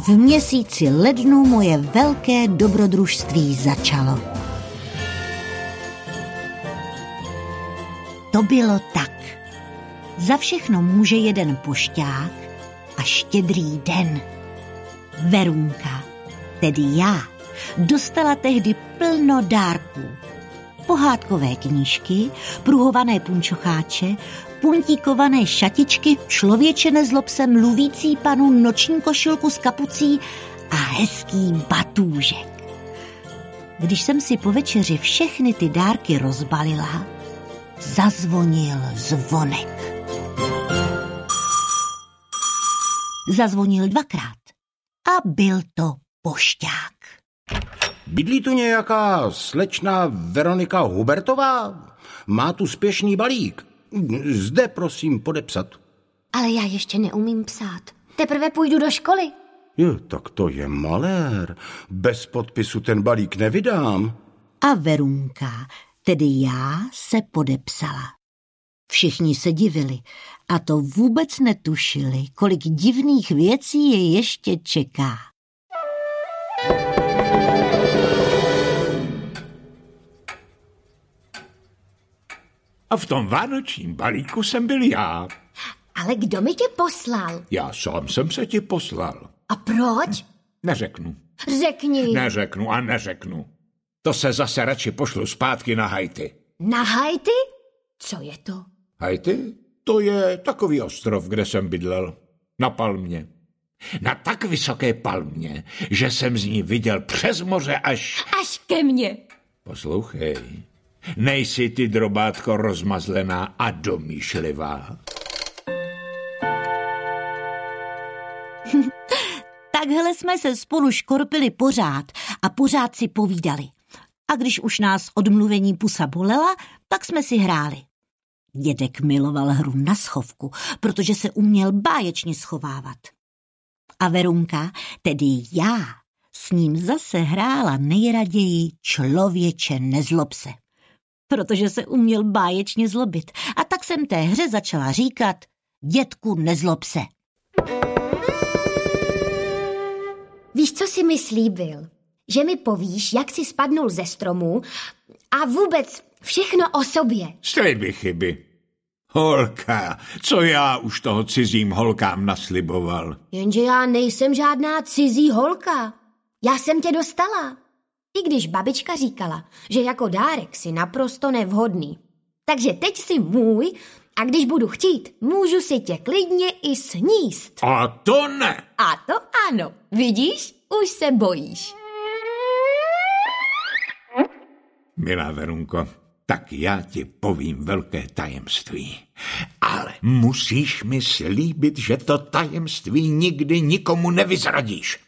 V měsíci lednu moje velké dobrodružství začalo. To bylo tak. Za všechno může jeden pošťák a štědrý den. Verunka, tedy já, dostala tehdy plno dárků. Pohádkové knížky, pruhované punčocháče, puntíkované šatičky, člověče nezlob se mluvící panu noční košilku s kapucí a hezký batůžek. Když jsem si po večeři všechny ty dárky rozbalila, zazvonil zvonek. Zazvonil dvakrát a byl to pošťák. Bydlí tu nějaká slečna Veronika Hubertová? Má tu spěšný balík. Zde prosím podepsat. Ale já ještě neumím psát. Teprve půjdu do školy. Jo, tak to je malér. Bez podpisu ten balík nevydám. A Verunka, tedy já, se podepsala. Všichni se divili a to vůbec netušili, kolik divných věcí je ještě čeká. A v tom vánočním balíku jsem byl já. Ale kdo mi tě poslal? Já sám jsem se ti poslal. A proč? Neřeknu. Řekni. Neřeknu a neřeknu. To se zase radši pošlu zpátky na Haiti. Na Haiti? Co je to? Haiti? To je takový ostrov, kde jsem bydlel. Na palmě. Na tak vysoké palmě, že jsem z ní viděl přes moře až... Až ke mně. Poslouchej, nejsi ty drobátko rozmazlená a domýšlivá. Takhle jsme se spolu škorpili pořád a pořád si povídali. A když už nás odmluvení pusa bolela, tak jsme si hráli. Dědek miloval hru na schovku, protože se uměl báječně schovávat. A Verunka, tedy já, s ním zase hrála nejraději člověče nezlob se, protože se uměl báječně zlobit. A tak jsem té hře začala říkat dětku nezlob se. Víš, co si mi slíbil? Že mi povíš, jak si spadnul ze stromu a vůbec všechno o sobě. Sliby chyby. Holka, co já už toho cizím holkám nasliboval. Jenže já nejsem žádná cizí holka. Já jsem tě dostala. I když babička říkala, že jako dárek si naprosto nevhodný. Takže teď si můj a když budu chtít, můžu si tě klidně i sníst. A to ne. A to ano. Vidíš, už se bojíš. Milá Verunko, tak já ti povím velké tajemství. Ale musíš mi slíbit, že to tajemství nikdy nikomu nevyzradíš.